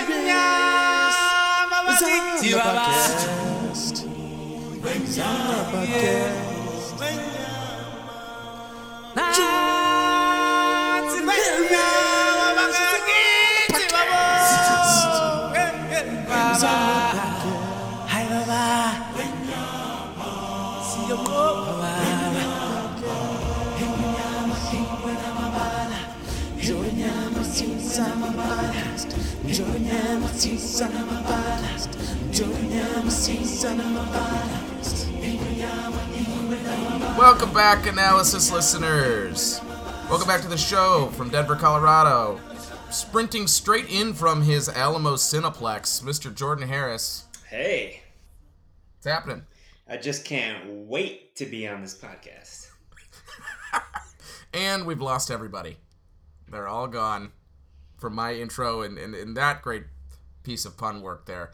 Zamba Podcast. Zamba Podcast. Welcome back, analysis listeners. Welcome back to the show from Denver, Colorado. Sprinting straight in from his Alamo Cineplex, Mr. Jordan Harris. Hey, What's happening? I just can't wait to be on this podcast. And we've lost everybody. They're all gone from my intro and, and, and that great piece of pun work there.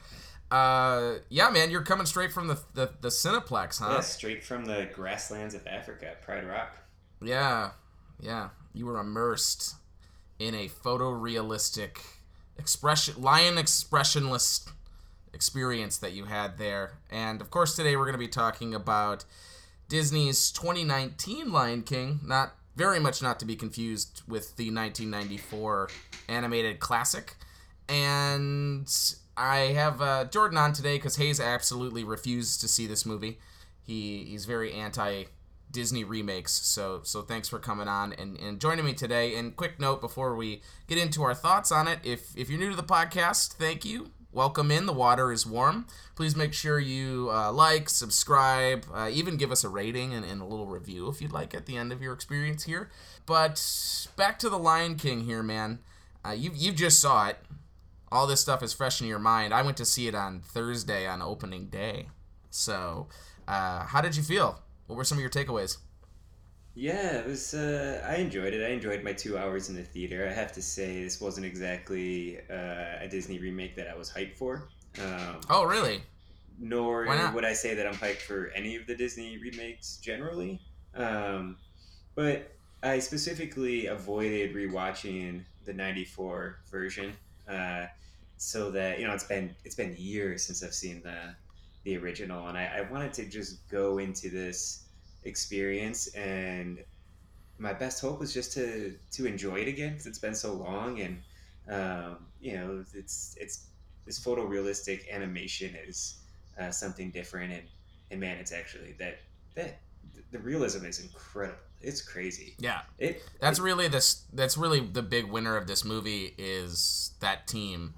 Uh, yeah, man, you're coming straight from the, the, the Cineplex, huh? Yeah, straight from the grasslands of Africa, Pride Rock. Yeah, yeah. You were immersed in a photorealistic expression, lion expressionless experience that you had there. And of course, today we're going to be talking about Disney's 2019 Lion King. Not very much not to be confused with the 1994 animated classic. And I have uh, Jordan on today because Hayes absolutely refused to see this movie. He he's very anti Disney remakes. So so thanks for coming on and, and joining me today. And quick note before we get into our thoughts on it, if if you're new to the podcast, thank you. Welcome in. The water is warm. Please make sure you uh, like, subscribe, uh, even give us a rating and, and a little review if you'd like at the end of your experience here. But back to the Lion King here, man. Uh, you you just saw it. All this stuff is fresh in your mind. I went to see it on Thursday on opening day. So, uh, how did you feel? What were some of your takeaways? Yeah, it was. Uh, I enjoyed it. I enjoyed my two hours in the theater. I have to say, this wasn't exactly uh, a Disney remake that I was hyped for. Um, Oh, really? nor would I say that I'm hyped for any of the Disney remakes generally. Um, but I specifically avoided rewatching the '94 version, uh, so that you know it's been it's been years since I've seen the the original, and I, I wanted to just go into this experience and my best hope was just to to enjoy it again because it's been so long and um, you know it's it's this photorealistic animation is uh, something different and and man it's actually that that the realism is incredible it's crazy Yeah. it That's really this. That's really the big winner of this movie is that team,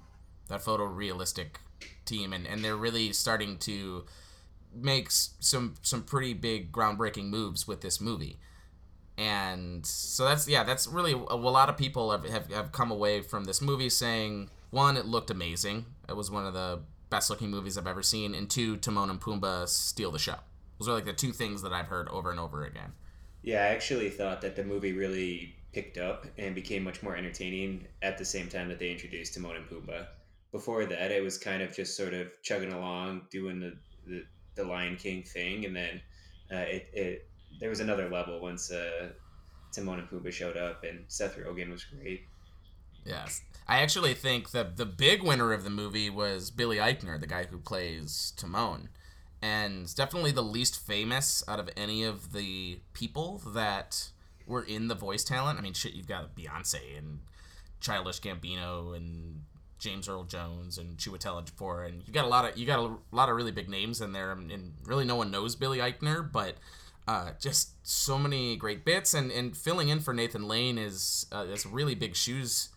that photorealistic team, and and they're really starting to make s- some some pretty big groundbreaking moves with this movie. And so that's yeah, that's really a, a lot of people have, have have come away from this movie saying one, it looked amazing. It was one of the best looking movies I've ever seen, and two, Timon and Pumbaa steal the show. Those are like the two things that I've heard over and over again. Yeah, I actually thought that the movie really picked up and became much more entertaining at the same time that they introduced Timon and Pumbaa. Before that, it was kind of just sort of chugging along, doing the, the, the Lion King thing, and then uh, it, it there was another level once uh, Timon and Pumbaa showed up, and Seth Rogen was great. Yes. I actually think that the big winner of the movie was Billy Eichner, the guy who plays Timon. And definitely the least famous out of any of the people that were in the voice talent. I mean, shit, you've got Beyonce and Childish Gambino and James Earl Jones and Chiwetel Ejiofor, and you got a lot of you got a lot of really big names in there, and, really no one knows Billy Eichner, but uh, just so many great bits, and, and filling in for Nathan Lane is uh, is really big shoes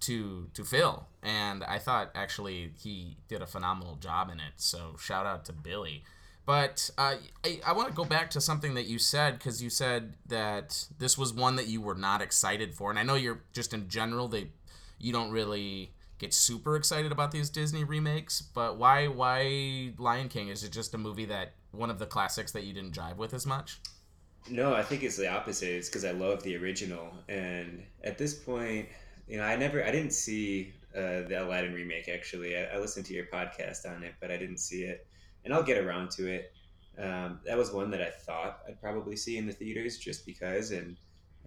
to to fill, and I thought actually he did a phenomenal job in it. So shout out to Billy. But uh, I, I want to go back to something that you said because you said that this was one that you were not excited for, and I know you're just in general they you don't really get super excited about these Disney remakes, but why why Lion King? Is it just a movie that one of the classics that you didn't jive with as much? No, I think it's the opposite. It's because I love the original, and at this point, you know, I never, I didn't see uh, the Aladdin remake. Actually, I, I listened to your podcast on it, but I didn't see it, and I'll get around to it. Um, that was one that I thought I'd probably see in the theaters, just because, and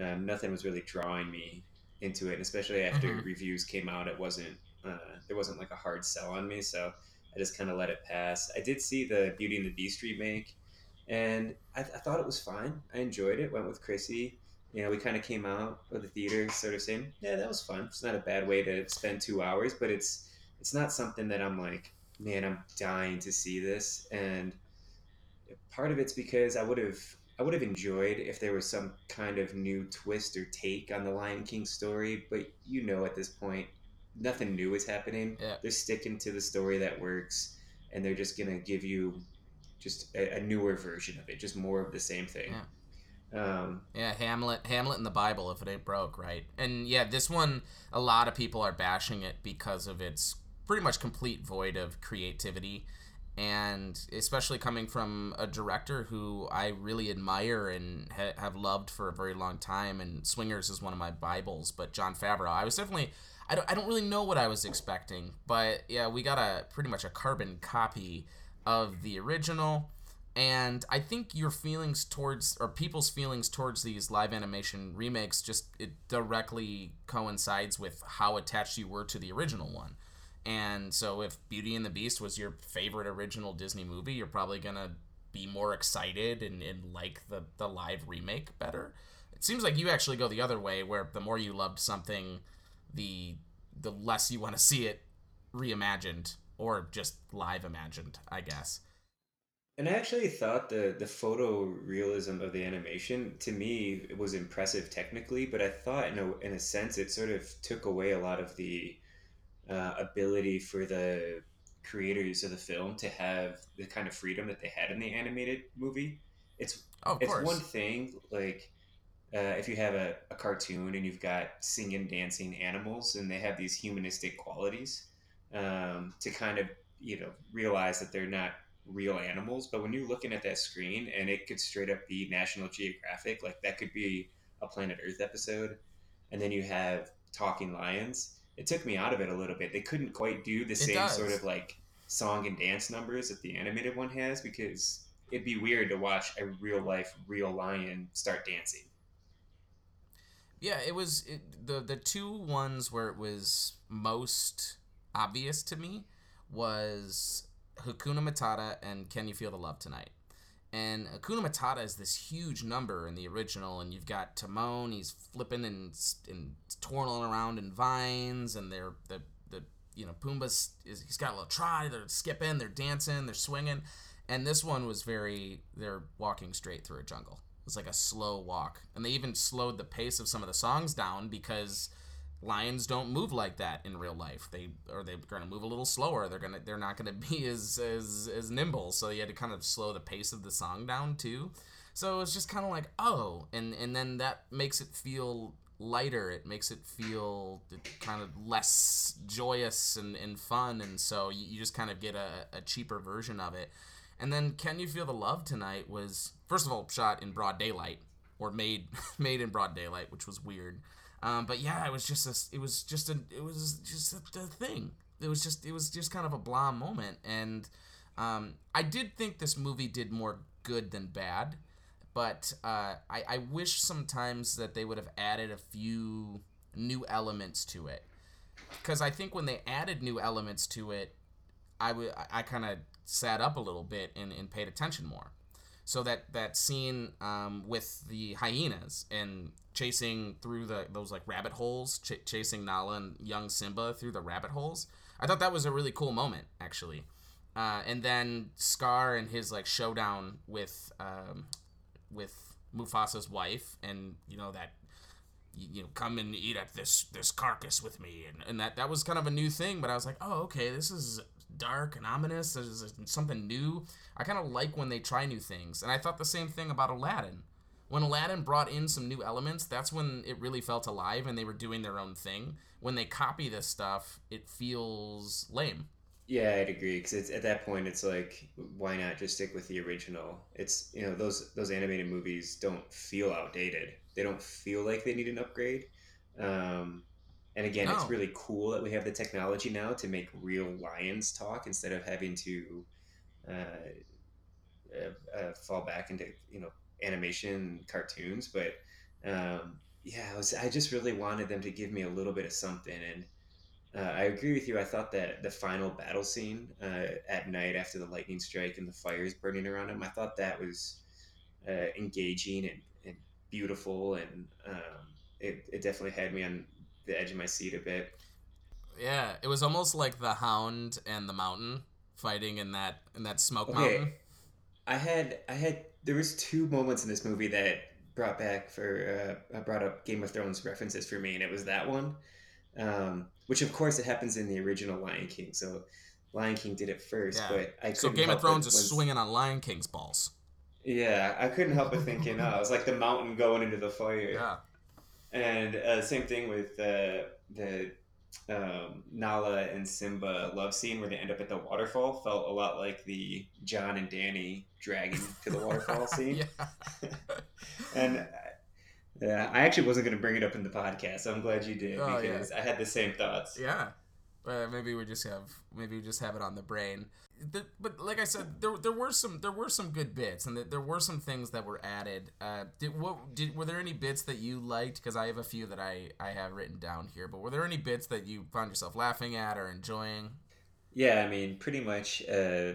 um, nothing was really drawing me into it. And especially after Mhm. reviews came out, it wasn't uh, there wasn't like a hard sell on me, so I just kind of let it pass. I did see the Beauty and the Beast remake, and I, I thought it was fine. I enjoyed it. Went with Chrissy. You know, we kind of came out of the theater sort of saying, "Yeah, that was fun." It's not a bad way to spend two hours, but it's it's not something that I'm like, man, I'm dying to see this. And part of it's because I would have I would have enjoyed if there was some kind of new twist or take on the Lion King story, but you know at this point nothing new is happening. Yeah. They're sticking to the story that works and they're just going to give you just a, a, newer version of it, just more of the same thing. Yeah. Um, yeah, Hamlet, Hamlet in the Bible, if it ain't broke, right? And yeah, this one, a lot of people are bashing it because of its pretty much complete void of creativity and especially coming from a director who I really admire and ha- have loved for a very long time. And Swingers is one of my bibles, but Jon Favreau, I was definitely. I don't, I don't really know what I was expecting, but yeah, we got a pretty much a carbon copy of the original. And I think your feelings towards, or people's feelings towards these live animation remakes, just it directly coincides with how attached you were to the original one. And so if Beauty and the Beast was your favorite original Disney movie, you're probably to be more excited and, and like the, the live remake better. It seems like you actually go the other way, where the more you loved something, the the less you want to see it reimagined or just live imagined, I guess. And I actually thought the the photo realism of the animation to me was impressive technically, but I thought in a in a sense it sort of took away a lot of the uh, ability for the creators of the film to have the kind of freedom that they had in the animated movie. It's oh, it's course. one thing like uh, if you have a, a cartoon and you've got singing, dancing animals, and they have these humanistic qualities um, to kind of you know realize that they're not real animals. But when you're looking at that screen and it could straight up be National Geographic, like that could be a Planet Earth episode, and then you have talking lions it took me out of it a little bit. They couldn't quite do the same sort of like song and dance numbers that the animated one has because it'd be weird to watch a real life real lion start dancing. Yeah, it was it, the the two ones where it was most obvious to me was Hakuna Matata and Can You Feel the Love Tonight. And Hakuna Matata is this huge number in the original, and you've got Timon. He's flipping and and twirling around in vines, and they're the the you know Pumbaa's is, he's got a little try. They're skipping, they're dancing, they're swinging, and this one was very they're walking straight through a jungle. It's like a slow walk, and they even slowed the pace of some of the songs down because lions don't move like that in real life. They or they're going to move a little slower. They're gonna they're not going to be as as as nimble. So you had to kind of slow the pace of the song down too. So it's just kind of like oh, and and then that makes it feel lighter. It makes it feel kind of less joyous and, and fun. And so you, you just kind of get a, a cheaper version of it. And then Can You Feel the Love Tonight was first of all shot in broad daylight or made made in broad daylight, which was weird. Um, but yeah, it was just a, it was just a, it was just a, a thing. It was just, it was just kind of a blah moment, and um, I did think this movie did more good than bad, but uh, I, I wish sometimes that they would have added a few new elements to it, because I think when they added new elements to it, I would, I, I kind of sat up a little bit and, and paid attention more. So that that scene um, with the hyenas and chasing through the those like rabbit holes, ch- chasing Nala and young Simba through the rabbit holes. I thought that was a really cool moment actually. Uh, and then Scar and his like showdown with um, with Mufasa's wife, and you know that you know come and eat at this this carcass with me, and, and that that was kind of a new thing. But I was like, oh okay, this is dark and ominous. There's something new. I kind of like when they try new things, and I thought the same thing about Aladdin. When Aladdin brought in some new elements, that's when it really felt alive and they were doing their own thing. When they copy this stuff, it feels lame. Yeah, I'd agree because at that point it's like, why not just stick with the original? It's you know those those animated movies don't feel outdated. They don't feel like they need an upgrade. Um, and again, no. it's really cool that we have the technology now to make real lions talk instead of having to uh, uh, uh, fall back into you know animation cartoons. But um, yeah, I, was, I just really wanted them to give me a little bit of something, and uh, I agree with you. I thought that the final battle scene uh, at night after the lightning strike and the fires burning around him, I thought that was uh, engaging and, and beautiful, and um, it, it definitely had me on the edge of my seat a bit. Yeah, it was almost like the Hound and the Mountain fighting in that in that smoke Okay. mountain. I had I had there was two moments in this movie that brought back for uh, brought up Game of Thrones references for me, and it was that one, um, which of course it happens in the original Lion King. So Lion King did it first, Yeah. but I So Game of Thrones is swinging on Lion King's balls. Yeah, I couldn't help but thinking, oh, it was like the mountain going into the fire. Yeah. And uh, same thing with uh, the um, Nala and Simba love scene where they end up at the waterfall. Felt a lot like the Jon and Dany dragging to the waterfall scene. yeah. And uh, yeah, I actually wasn't going to bring it up in the podcast. So I'm glad you did Oh, yeah. because I had the same thoughts. Yeah. Uh, maybe we just have maybe we just have it on the brain. The, but like I said, there, there were some there were some good bits, and there were some things that were added. Uh, did what did were there any bits that you liked? Because I have a few that I I have written down here. But were there any bits that you found yourself laughing at or enjoying? Yeah, I mean, pretty much uh,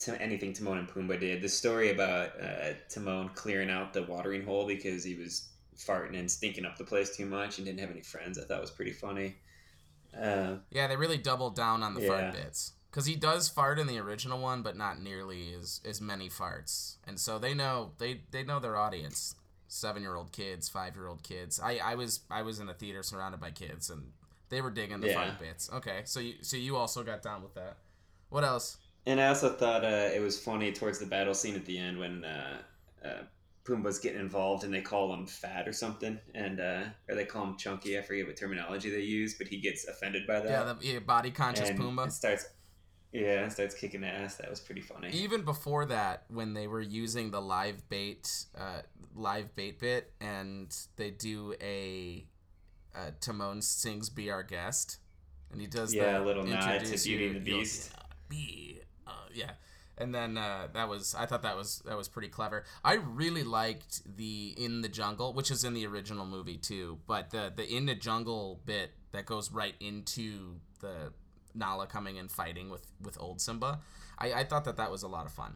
to anything Timon and Pumbaa did. The story about uh, Timon clearing out the watering hole because he was farting and stinking up the place too much and didn't have any friends, I thought was pretty funny. Uh, Yeah, they really doubled down on the fart bits. Because he does fart in the original one, but not nearly as, as many farts. And so they know they, they know their audience. Seven year old kids, five year old kids. I, I was I was in a theater surrounded by kids and they were digging the Yeah. fart bits. Okay, so you so you also got down with that. What else? and I also thought uh, it was funny towards the battle scene at the end when uh, uh, Pumbaa's getting involved and they call him fat or something, and uh, or they call him chunky. I forget what terminology they use, but he gets offended by that. Yeah, the yeah, body conscious and Pumbaa. starts. Yeah, and starts kicking ass. That was pretty funny. even before that when they were using the live bait uh, live bait bit and they do a uh, Timon sings be our guest and he does Yeah, the a little nod to Beauty you- and the Beast. yeah, be uh, yeah and then uh, that was I thought that was that was pretty clever. I really liked the in the jungle, which is in the original movie too, but the the in the jungle bit that goes right into the Nala coming and fighting with with old Simba. I, I thought that that was a lot of fun.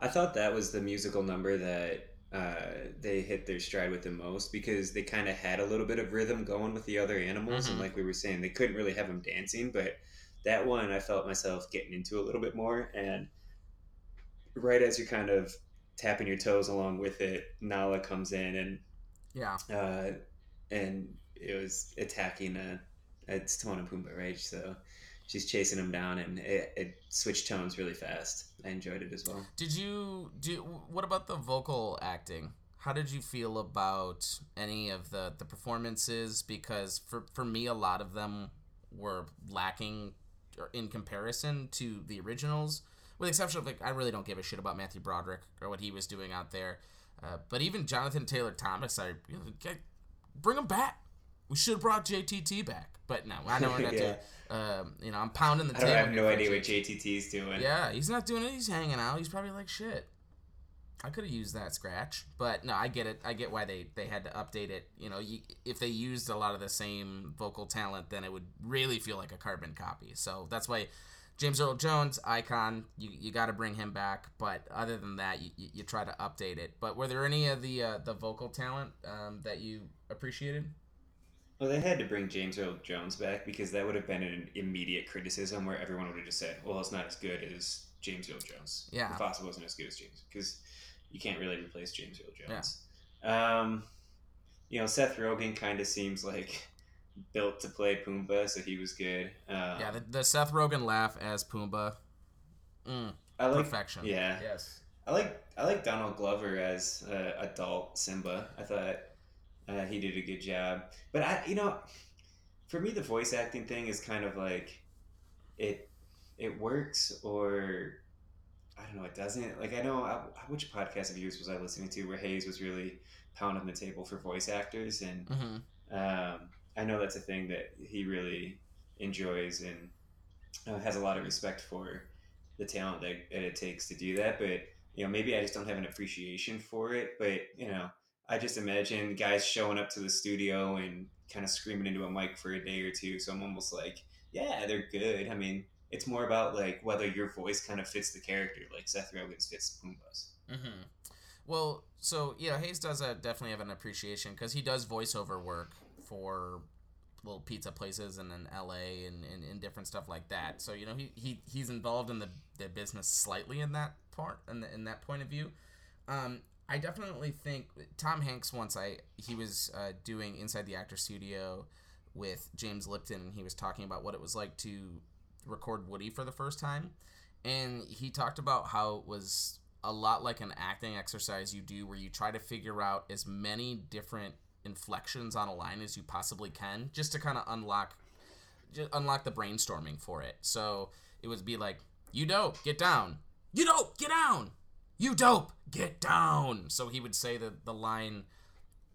I thought that was the musical number that uh, they hit their stride with the most because they kind of had a little bit of rhythm going with the other animals, Mhm. and like we were saying, they couldn't really have them dancing, but that one I felt myself getting into a little bit more. And right as you're kind of tapping your toes along with it, Nala comes in and Yeah. uh, and it was attacking a, it's Timon and Pumbaa, right? So she's chasing him down, and it, it switched tones really fast. I enjoyed it as well. Did you do? What about the vocal acting? How did you feel about any of the the performances? Because for for me, a lot of them were lacking in comparison to the originals, with the exception of like I really don't give a shit about Matthew Broderick or what he was doing out there. Uh, but even Jonathan Taylor Thomas, I you know, get- bring him back. We should have brought JTT back, but no, I know we're not Yeah. doing. Um, you know, I'm pounding the I, table. I have no idea what JTT. JTT's doing. Yeah, he's not doing it. He's hanging out. He's probably like shit. I could have used that scratch, but no, I get it. I get why they they had to update it. You know, you, if they used a lot of the same vocal talent, then it would really feel like a carbon copy. So that's why James Earl Jones, icon, you, you got to bring him back. But other than that, you, you, you try to update it. But were there any of the uh, the vocal talent um, that you appreciated? Well, they had to bring James Earl Jones back because that would have been an immediate criticism where everyone would have just said, "Well, it's not as good as James Earl Jones." Yeah. the fossil wasn't as good as James because you can't really replace James Earl Jones. Um, you know, Seth Rogen kind of seems like built to play Pumbaa, so he was good. Um, Yeah, the, the Seth Rogen laugh as Pumbaa, mm, I like perfection. Yeah, Yes. I like I like Donald Glover as uh, adult Simba. I thought uh, he did a good job. But I, you know, for me, the voice acting thing is kind of like it it works or I don't know, it doesn't. Like I know I, which podcast of yours was I listening to where Hayes was really pounding the table for voice actors, and hmm um, I know that's a thing that he really enjoys and uh, has a lot of respect for the talent that, that it takes to do that. But you know, maybe I just don't have an appreciation for it. But you know, I just imagine guys showing up to the studio and kind of screaming into a mic for a day or two. So I'm almost like, yeah, they're good. I mean, it's more about like whether your voice kind of fits the character, like Seth Rogen's fits Pumbaa's. Mm-hmm. Well, so yeah, Hayes does uh, definitely have an appreciation because he does voiceover work for little pizza places and in LA and, and, and different stuff like that. So you know he, he he's involved in the, the business slightly in that part and in, in that point of view. Um, I definitely think Tom Hanks once I he was uh, doing Inside the Actor Studio with James Lipton and he was talking about what it was like to record Woody for the first time, and he talked about how it was a lot like an acting exercise you do where you try to figure out as many different inflections on a line as you possibly can just to kind of unlock just unlock the brainstorming for it. So it would be like, "You dope, get down. You dope, get down. You dope, get down." So he would say the the line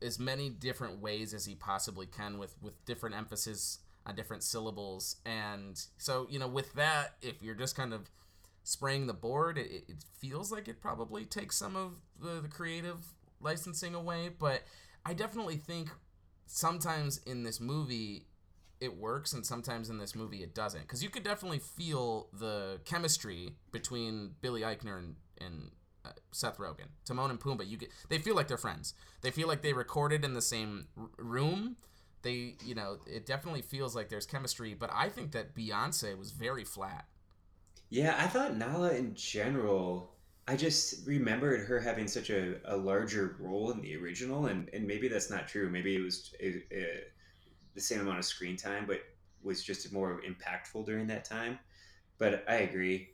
as many different ways as he possibly can with with different emphasis on different syllables. And so, you know, with that, if you're just kind of spraying the board, it, it feels like it probably takes some of the, the creative licensing away. But I definitely think sometimes in this movie it works and sometimes in this movie it doesn't because you could definitely feel the chemistry between Billy Eichner and, and uh, Seth Rogen, Timon and Pumbaa. You get they feel like they're friends. They feel like they recorded in the same r- room. They, you know, it definitely feels like there's chemistry. But I think that Beyonce was very flat. Yeah, I thought Nala in general. I just remembered her having such a, a larger role in the original, and, and maybe that's not true. Maybe it was the same amount of screen time, but was just more impactful during that time. But I agree.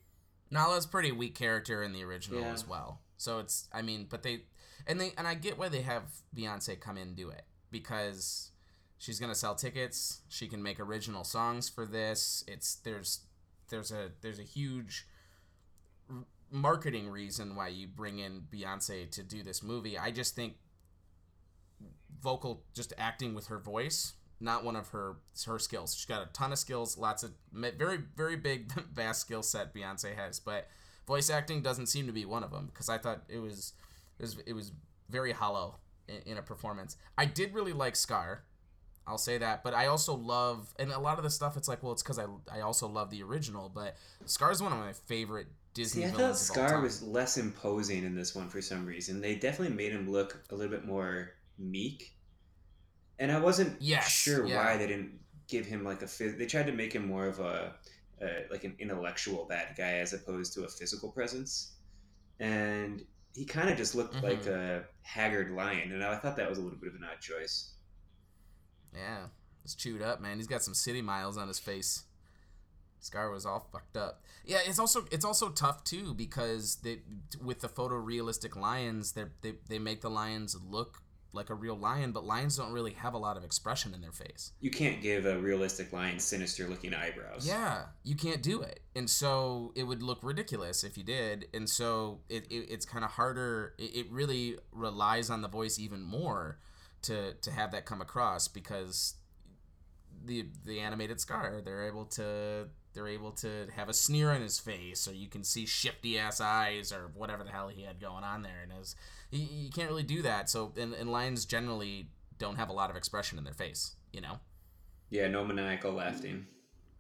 Nala's pretty weak character in the original Yeah. as well. So it's I mean, but they and they and I get why they have Beyonce come in and do it because she's gonna sell tickets. She can make original songs for this. It's there's there's a there's a huge marketing reason why you bring in Beyonce to do this movie. I just think vocal just acting with her voice not one of her her skills she's got a ton of skills lots of very very big vast skill set beyonce has but voice acting doesn't seem to be one of them because i thought it was it was it was very hollow in, in a performance i did really like scar I'll say that, but I also love, and a lot of the stuff. It's like, well, it's because I I also love the original, but Scar is one of my favorite Disney See, I villains thought Scar was less imposing in this one for some reason. They definitely made him look a little bit more meek, and I wasn't Yes, sure yeah. why they didn't give him like a. They tried to make him more of a, uh, like an intellectual bad guy as opposed to a physical presence, and he kind of just looked Mhm. like a haggard lion, and I thought that was a little bit of an odd choice. Yeah, it's chewed up, man. He's got some city miles on his face. Scar was all fucked up. Yeah, it's also it's also tough too because they with the photorealistic lions, they they they make the lions look like a real lion, but lions don't really have a lot of expression in their face. You can't give a realistic lion sinister looking eyebrows. Yeah, you can't do it, and so it would look ridiculous if you did, and so it, it it's kind of harder. It, it really relies on the voice even more to to have that come across because the the animated scar they're able to they're able to have a sneer on his face or you can see shifty ass eyes or whatever the hell he had going on there and his you, you can't really do that so and, and lions generally don't have a lot of expression in their face you know Yeah, no maniacal laughing.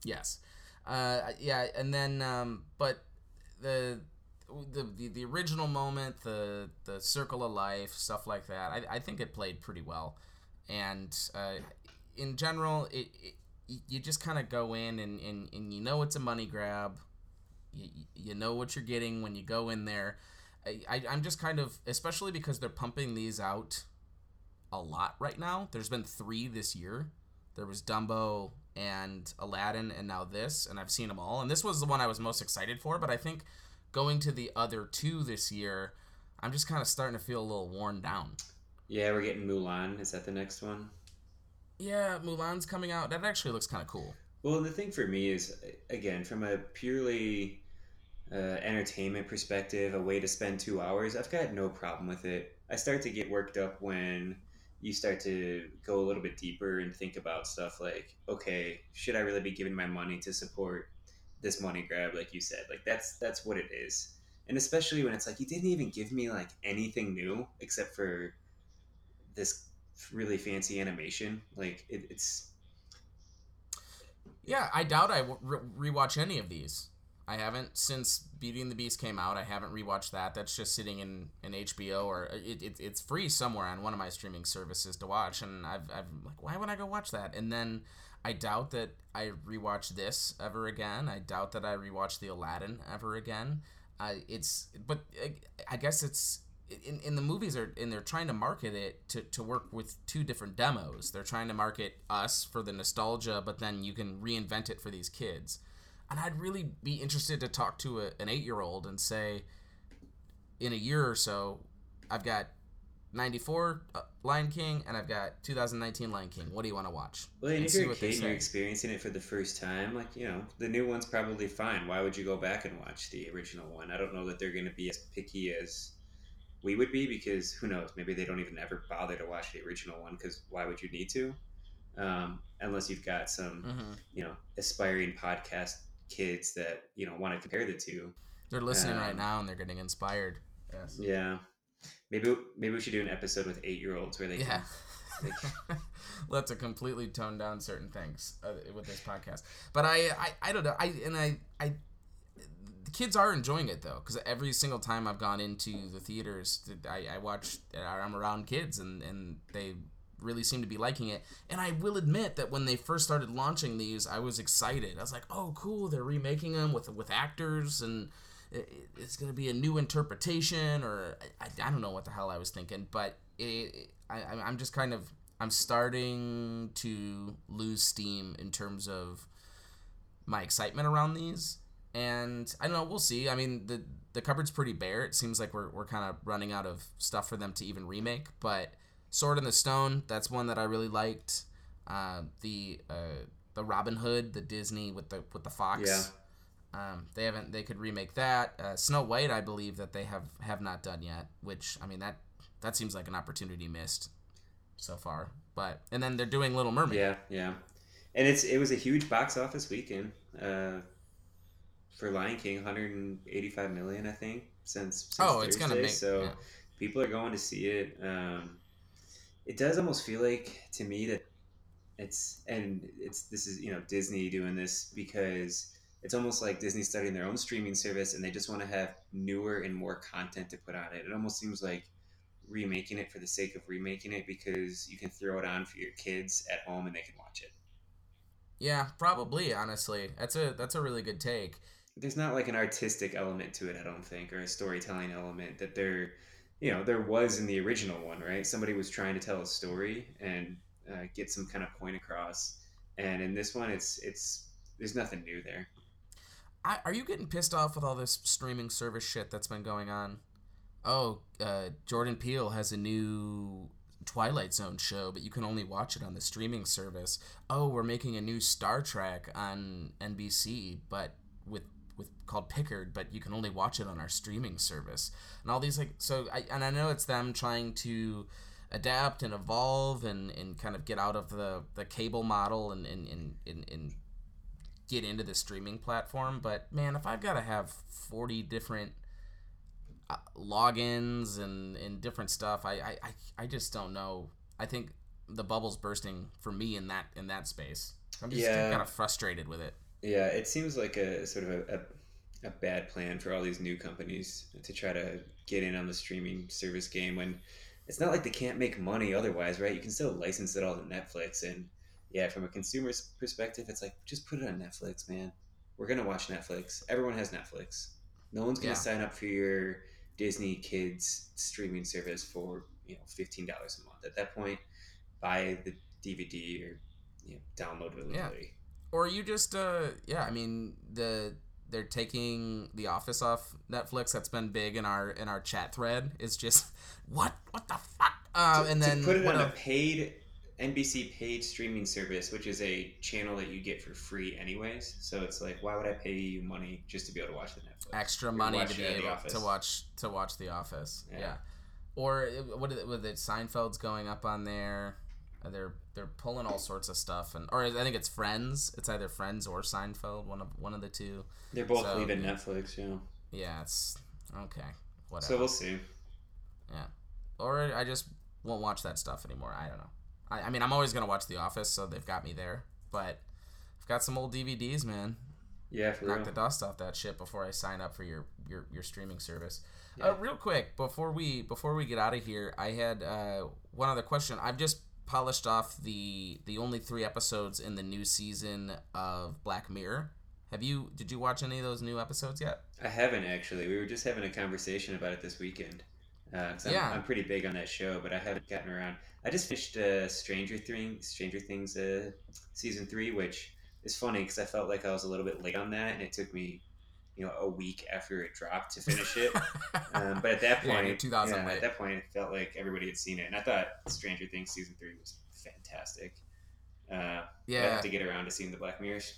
Yes. Uh, yeah, and then um, but the, the the the original moment, the the circle of life, stuff like that. I, I think it played pretty well, and uh, in general, it, it you just kind of go in and, and and you know it's a money grab. You, you know what you're getting when you go in there. I, I I'm just kind of especially because they're pumping these out a lot right now. There's been three this year. There was Dumbo and Aladdin, and now this, and I've seen them all. And this was the one I was most excited for. But I think going to the other two this year, I'm just kind of starting to feel a little worn down. Yeah, we're getting Mulan. Is that the next one? Yeah, Mulan's coming out. That actually looks kind of cool. Well, the thing for me is, again, from a purely uh, entertainment perspective, a way to spend two hours, I've got no problem with it. I start to get worked up when you start to go a little bit deeper and think about stuff like, okay, should I really be giving my money to support this money grab? Like you said, like that's that's what it is. And especially when it's like you didn't even give me like anything new except for this really fancy animation. Like it, it's Yeah, I doubt I re- rewatch any of these. I haven't since Beauty and the Beast came out. I haven't rewatched that. That's just sitting in an HBO or uh, it, it, it's free somewhere on one of my streaming services to watch. And I've I've like, why would I go watch that? And then I doubt that I rewatch this ever again. I doubt that I rewatch the Aladdin ever again. Uh, it's but I, I guess it's in, in the movies are and they're trying to market it to, to work with two different demos. They're trying to market us for the nostalgia, but then you can reinvent it for these kids. And I'd really be interested to talk to a, an eight year old and say, in a year or so, I've got 94 uh, Lion King and I've got 2019 Lion King. What do you want to watch? well, and And if you're a kid and you're experiencing it for the first time, like you know, the new one's probably fine. Why would you go back and watch the original one? I don't know that they're going to be as picky as we would be because who knows? Maybe they don't even ever bother to watch the original one because why would you need to? Um, unless you've got some hmm you know aspiring podcast kids that you know want to compare the two. They're listening right Um, now and they're getting inspired. Yes. Yeah, maybe maybe we should do an episode with eight year olds where they Yeah. can like- We'll have completely tone down certain things uh, with this podcast. But I, I, I don't know. I and I, I, the kids are enjoying it though, because every single time I've gone into the theaters, I, I watch. I'm around kids, and and they really seem to be liking it. And I will admit that when they first started launching these, I was excited. I was like, "Oh, cool! They're remaking them with with actors and." It- It's gonna be a new interpretation, or I, I don't know what the hell I was thinking, but it, I, I'm- I'm just kind of I'm starting to lose steam in terms of my excitement around these. And I don't know, we'll see. I mean, the the cupboard's pretty bare. It seems like we're, we're kind of running out of stuff for them to even remake. But Sword in the Stone, that's one that I really liked. Uh, the uh, the Robin Hood, the Disney with the with the fox. Yeah. Um, they haven't. They could remake that. Uh, Snow White, I believe that they have have not done yet. Which I mean that that seems like an opportunity missed so far. But and then they're doing Little Mermaid. Yeah, yeah, and it's it was a huge box office weekend uh, for Lion King, 185 million, I think, since, since Oh, it's gonna make so yeah. people are going to see it. Um, it does almost feel like to me that it's and it's this is you know Disney doing this because it's almost like Disney starting their own streaming service and they just want to have newer and more content to put on it. It almost seems like remaking it for the sake of remaking it because you can throw it on for your kids at home and they can watch it. Yeah, probably. Honestly, that's a that's a really good take. There's not like an artistic element to it, I don't think, or a storytelling element that there, you know, there was in the original one, right? Somebody was trying to tell a story and uh, get some kind of point across, and in this one, it's it's there's nothing new there. I, are you getting pissed off with all this streaming service shit that's been going on? Oh, uh, Jordan Peele has a new Twilight Zone show, but you can only watch it on the streaming service. Oh, we're making a new Star Trek on NBC, but with with called Picard, but you can only watch it on our streaming service. And all these like so I and I know it's them trying to adapt and evolve and, and kind of get out of the, the cable model and, and, and, and, and get into the streaming platform. But man, if I've got to have 40 different uh, logins and, and different stuff, I, I, I, just don't know. I think the bubble's bursting for me in that in that space. I'm just Yeah. kind of frustrated with it. Yeah, it seems like a sort of a, a, a bad plan for all these new companies to try to get in on the streaming service game when it's not like they can't make money otherwise, right? You can still license it all to Netflix. And yeah, from a consumer's perspective, it's like, just put it on Netflix, man. We're going to watch Netflix. Everyone has Netflix. No one's going Yeah. to sign up for your Disney Kids streaming service for, you know, $15 a month. At that point, buy the DVD or, you know, download it Yeah. Or you just uh yeah, I mean the they're taking The Office off Netflix. That's been big in our in our chat thread. It's just what what the fuck? Uh, to, and then put it what on a paid NBC paid streaming service, which is a channel that you get for free anyways. So it's like, why would I pay you money just to be able to watch the Netflix? extra money to be able to watch to watch The Office. Yeah. Yeah. Or what is it, with it Seinfeld's going up on there. Uh, They're they're pulling all sorts of stuff and or I think it's Friends. It's either Friends or Seinfeld, one of one of the two. They're both So, leaving. Netflix, yeah. Yeah, it's okay. Whatever. So we'll see. Yeah. Or I just won't watch that stuff anymore. I don't know. I, I mean, I'm always gonna watch The Office, so they've got me there. But I've got some old DVDs, man. Yeah, for Knock real. the dust off that shit before I sign up for your your, your streaming service. Uh, real quick before we before we get out of here, I had uh, one other question. I've just polished off the the only three episodes in the new season of Black Mirror. Have you? Did you watch any of those new episodes yet? I haven't actually. We were just having a conversation about it this weekend. Uh, 'cause I'm, Yeah. I'm pretty big on that show, but I haven't gotten around. I just finished uh, Stranger Things, Stranger Things uh, season three, which is funny because I felt like I was a little bit late on that, and it took me, you know, a week after it dropped to finish it. um, but at that point, you're 2000 yeah, at that point, it felt like everybody had seen it, and I thought Stranger Things season three was fantastic. Uh, I have to get around to seeing the Black Mirrors.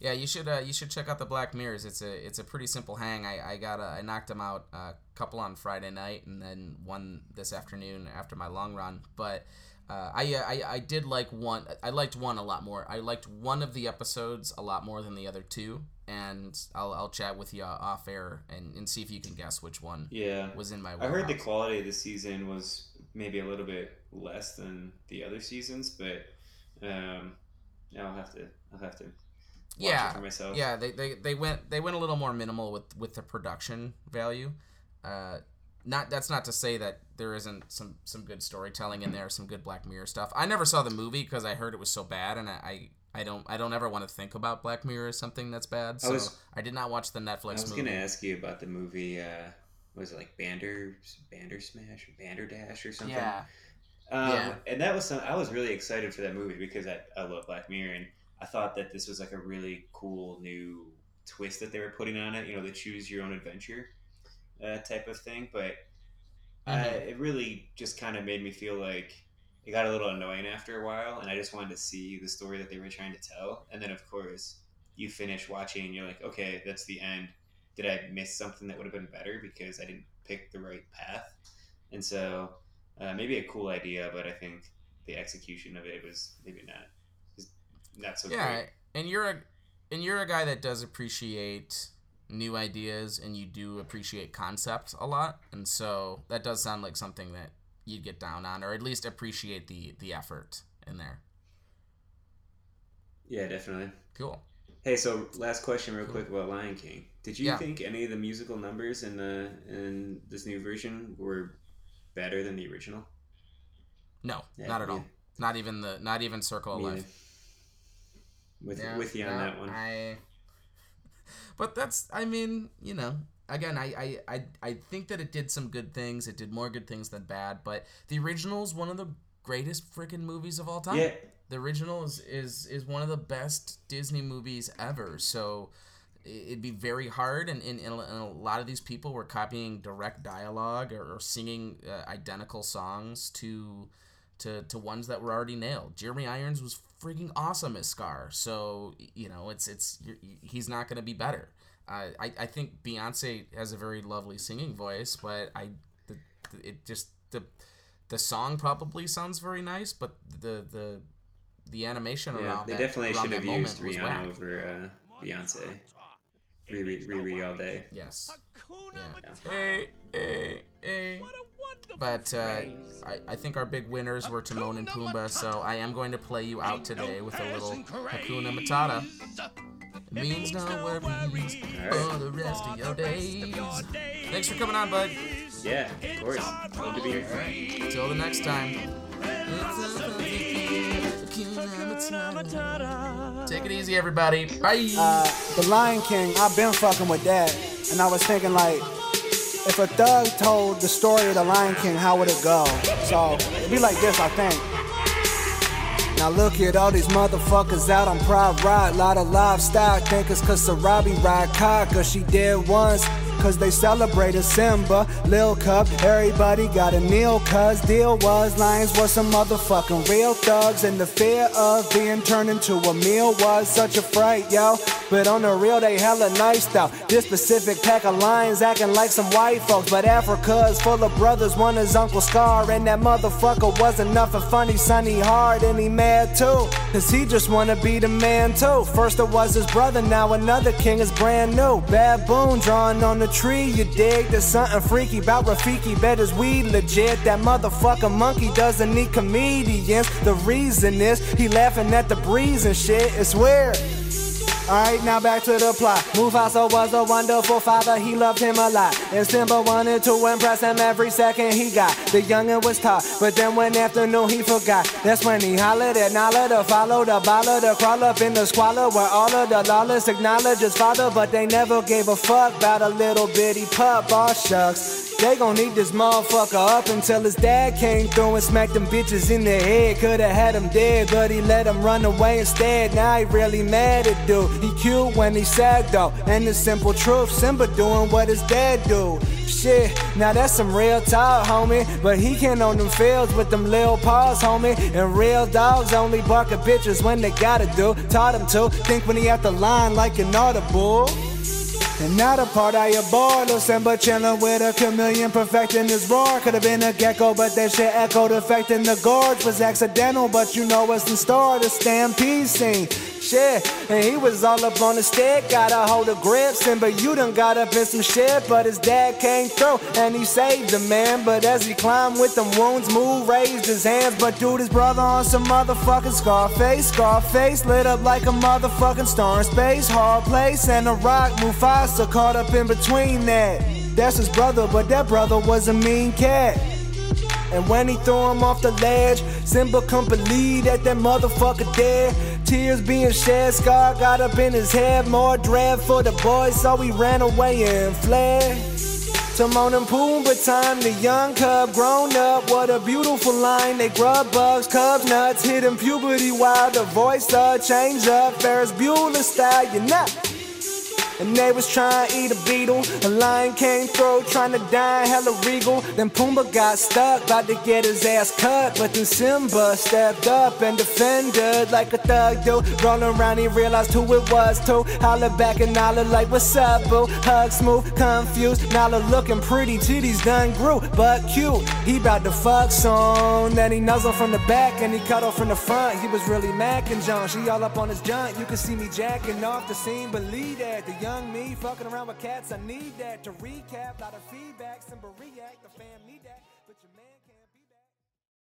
Yeah, you should uh, you should check out the Black Mirrors. It's a it's a pretty simple hang. I I got a, I knocked them out a couple on Friday night and then one this afternoon after my long run. But uh, I, I I did like one. I liked one a lot more. I liked one of the episodes a lot more than the other two. And I'll I'll chat with you off air and, and see if you can guess which one Yeah, was in my. I heard the quality of the season was maybe a little bit less than the other seasons, but um, yeah, I'll have to I'll have to Yeah, for myself. Yeah, they, they, they went they went a little more minimal with with the production value. Uh, not that's not to say that there isn't some some good storytelling in there, some good Black Mirror stuff. I never saw the movie because I heard it was so bad, and I, I don't I don't ever want to think about Black Mirror as something that's bad. So I, was- I did not watch the Netflix. Movie. I was gonna ask you about the movie. Uh, was it like Bander Bander Smash or Bander Dash or something? Yeah, Um, Yeah. And that was some. I was really excited for that movie because I, I love Black Mirror and I thought that this was like a really cool new twist that they were putting on it. You know, the choose your own adventure uh, type of thing. But uh, Mhm. it really just kind of made me feel like it got a little annoying after a while, and I just wanted to see the story that they were trying to tell. And then, of course, you finish watching, and you're like, okay, that's the end. Did I miss something that would have been better because I didn't pick the right path? And so, uh, maybe a cool idea, but I think the execution of it was maybe not not so yeah, great. and you're a and you're a guy that does appreciate new ideas and you do appreciate concepts a lot and so that does sound like something that you'd get down on or at least appreciate the the effort in there Yeah, definitely. cool Hey, so last question, real quick about Lion King. Did you Yeah. think any of the musical numbers in the in this new version were better than the original? no Yeah, not at all not even the not even circle of me life neither. With Yeah, with you on that one. I. But that's, I mean, you know, again, I, I, I, I think that it did some good things. It did more good things than bad. But the original is one of the greatest freaking movies of all time. yeah, The original is, is is one of the best Disney movies ever. So it'd be very hard, and, and, and a- and a lot of these people were copying direct dialogue or, or singing uh, identical songs to to to ones that were already nailed. Jeremy Irons was freaking awesome as Scar, so you know it's it's you're, he's not going to be better. Uh, I I think Beyonce has a very lovely singing voice, but I the, the, it just the the song probably sounds very nice, but the the the animation yeah. around They that, definitely around should have that moment used was Rihanna whack. over uh, Beyonce. Riri, Riri all day. Yes. Hakuna Yeah. Matata. Hey, hey, hey. What a wonderful But uh. I, I think our big winners were Timon and Pumbaa, so I am going to play you out today with a little Hakuna Matata. It means no worries for the rest of your days. Thanks for coming on, bud. Yeah, of course. Love to be here. Till the next time. Take it easy, everybody. Bye. Uh, the Lion King, I've been fucking with that. And I was thinking, like, if a thug told the story of the Lion King, how would it go? So, it'd be like this, I think. Now look at all these motherfuckers out on Pride Ride. Lot of livestock, think cause Sarabi ride car, cause she did once. Cause they celebrated Simba, Lil Cup, everybody got a kneel. Cause deal was lions was some motherfucking real thugs. And the fear of being turned into a meal was such a fright, yo. But on the real, they hella nice though. This specific pack of lions acting like some white folks. But Africa is full of brothers, one is Uncle Scar. And that motherfucker wasn't nothing funny, sunny hard. And he mad too. Cause he just wanna be the man too. First it was his brother, now another king is brand new. Baboon drawing on the tree, you dig? There's something freaky about Rafiki, bet his weed legit. That motherfucker monkey doesn't need comedians. The reason is he laughing at the breeze and shit. It's weird. Alright, now back to the plot. Mufasa was a wonderful father, he loved him a lot. And Simba wanted to impress him every second he got. The youngin' was taught, but then one afternoon he forgot. That's when he hollered at Nala to follow the baller to crawl up in the squalor where all of the lawless acknowledge his father, but they never gave a fuck about a little bitty pup. Aw shucks. They gon' need this motherfucker up until his dad came through and smacked them bitches in the head. Coulda had him dead, but he let him run away instead. Now he really mad at dude. He cute when he sad though. And the simple truth, Simba doing what his dad do. Shit, now that's some real talk, homie. But he can't own them fields with them lil paws, homie. And real dogs only bark at bitches when they gotta do. Taught him to think when he at the line like an audible. And not a part I abhor, Lil Simba chillin' with a chameleon, perfecting his roar. Could've been a gecko, but that shit echoed, affecting the gorge. Was accidental, but you know what's in store. The stampede scene. Shit, and he was all up on the stick, got a hold of grip. but you done got up in some shit, but his dad came through and he saved the man. But as he climbed with them wounds, Moo raised his hands. But dude, his brother on some motherfucking Scarface. Scarface lit up like a motherfucking star in space. Hard place and a rock. Mufasa caught up in between that. That's his brother, but that brother was a mean cat. And when he threw him off the ledge, Simba couldn't believe that that motherfucker dead. Tears being shed, Scar got up in his head. More dread for the boys, so he ran away and fled. Timon and Pumbaa time, the young cub grown up. What a beautiful line. They grub bugs, cubs nuts, hitting puberty while the voice uh change up. Ferris Bueller style, you're know. And they was trying to eat a beetle. A lion came through, trying to die hella regal. Then Pumbaa got stuck, about to get his ass cut. But then Simba stepped up and defended like a thug do. Rolling around, he realized who it was too. Holler back and Nala like, what's up, boo? Hug smooth, confused. Nala looking pretty, titties done grew, but cute. He bout to fuck soon. Then he nuzzled from the back and he cut off from the front. He was really macking John. She all up on his junk. You can see me jacking off the scene, believe that. The young me fucking around with cats, I need that to recap. Lot of feedback, Simba react, the fam need that.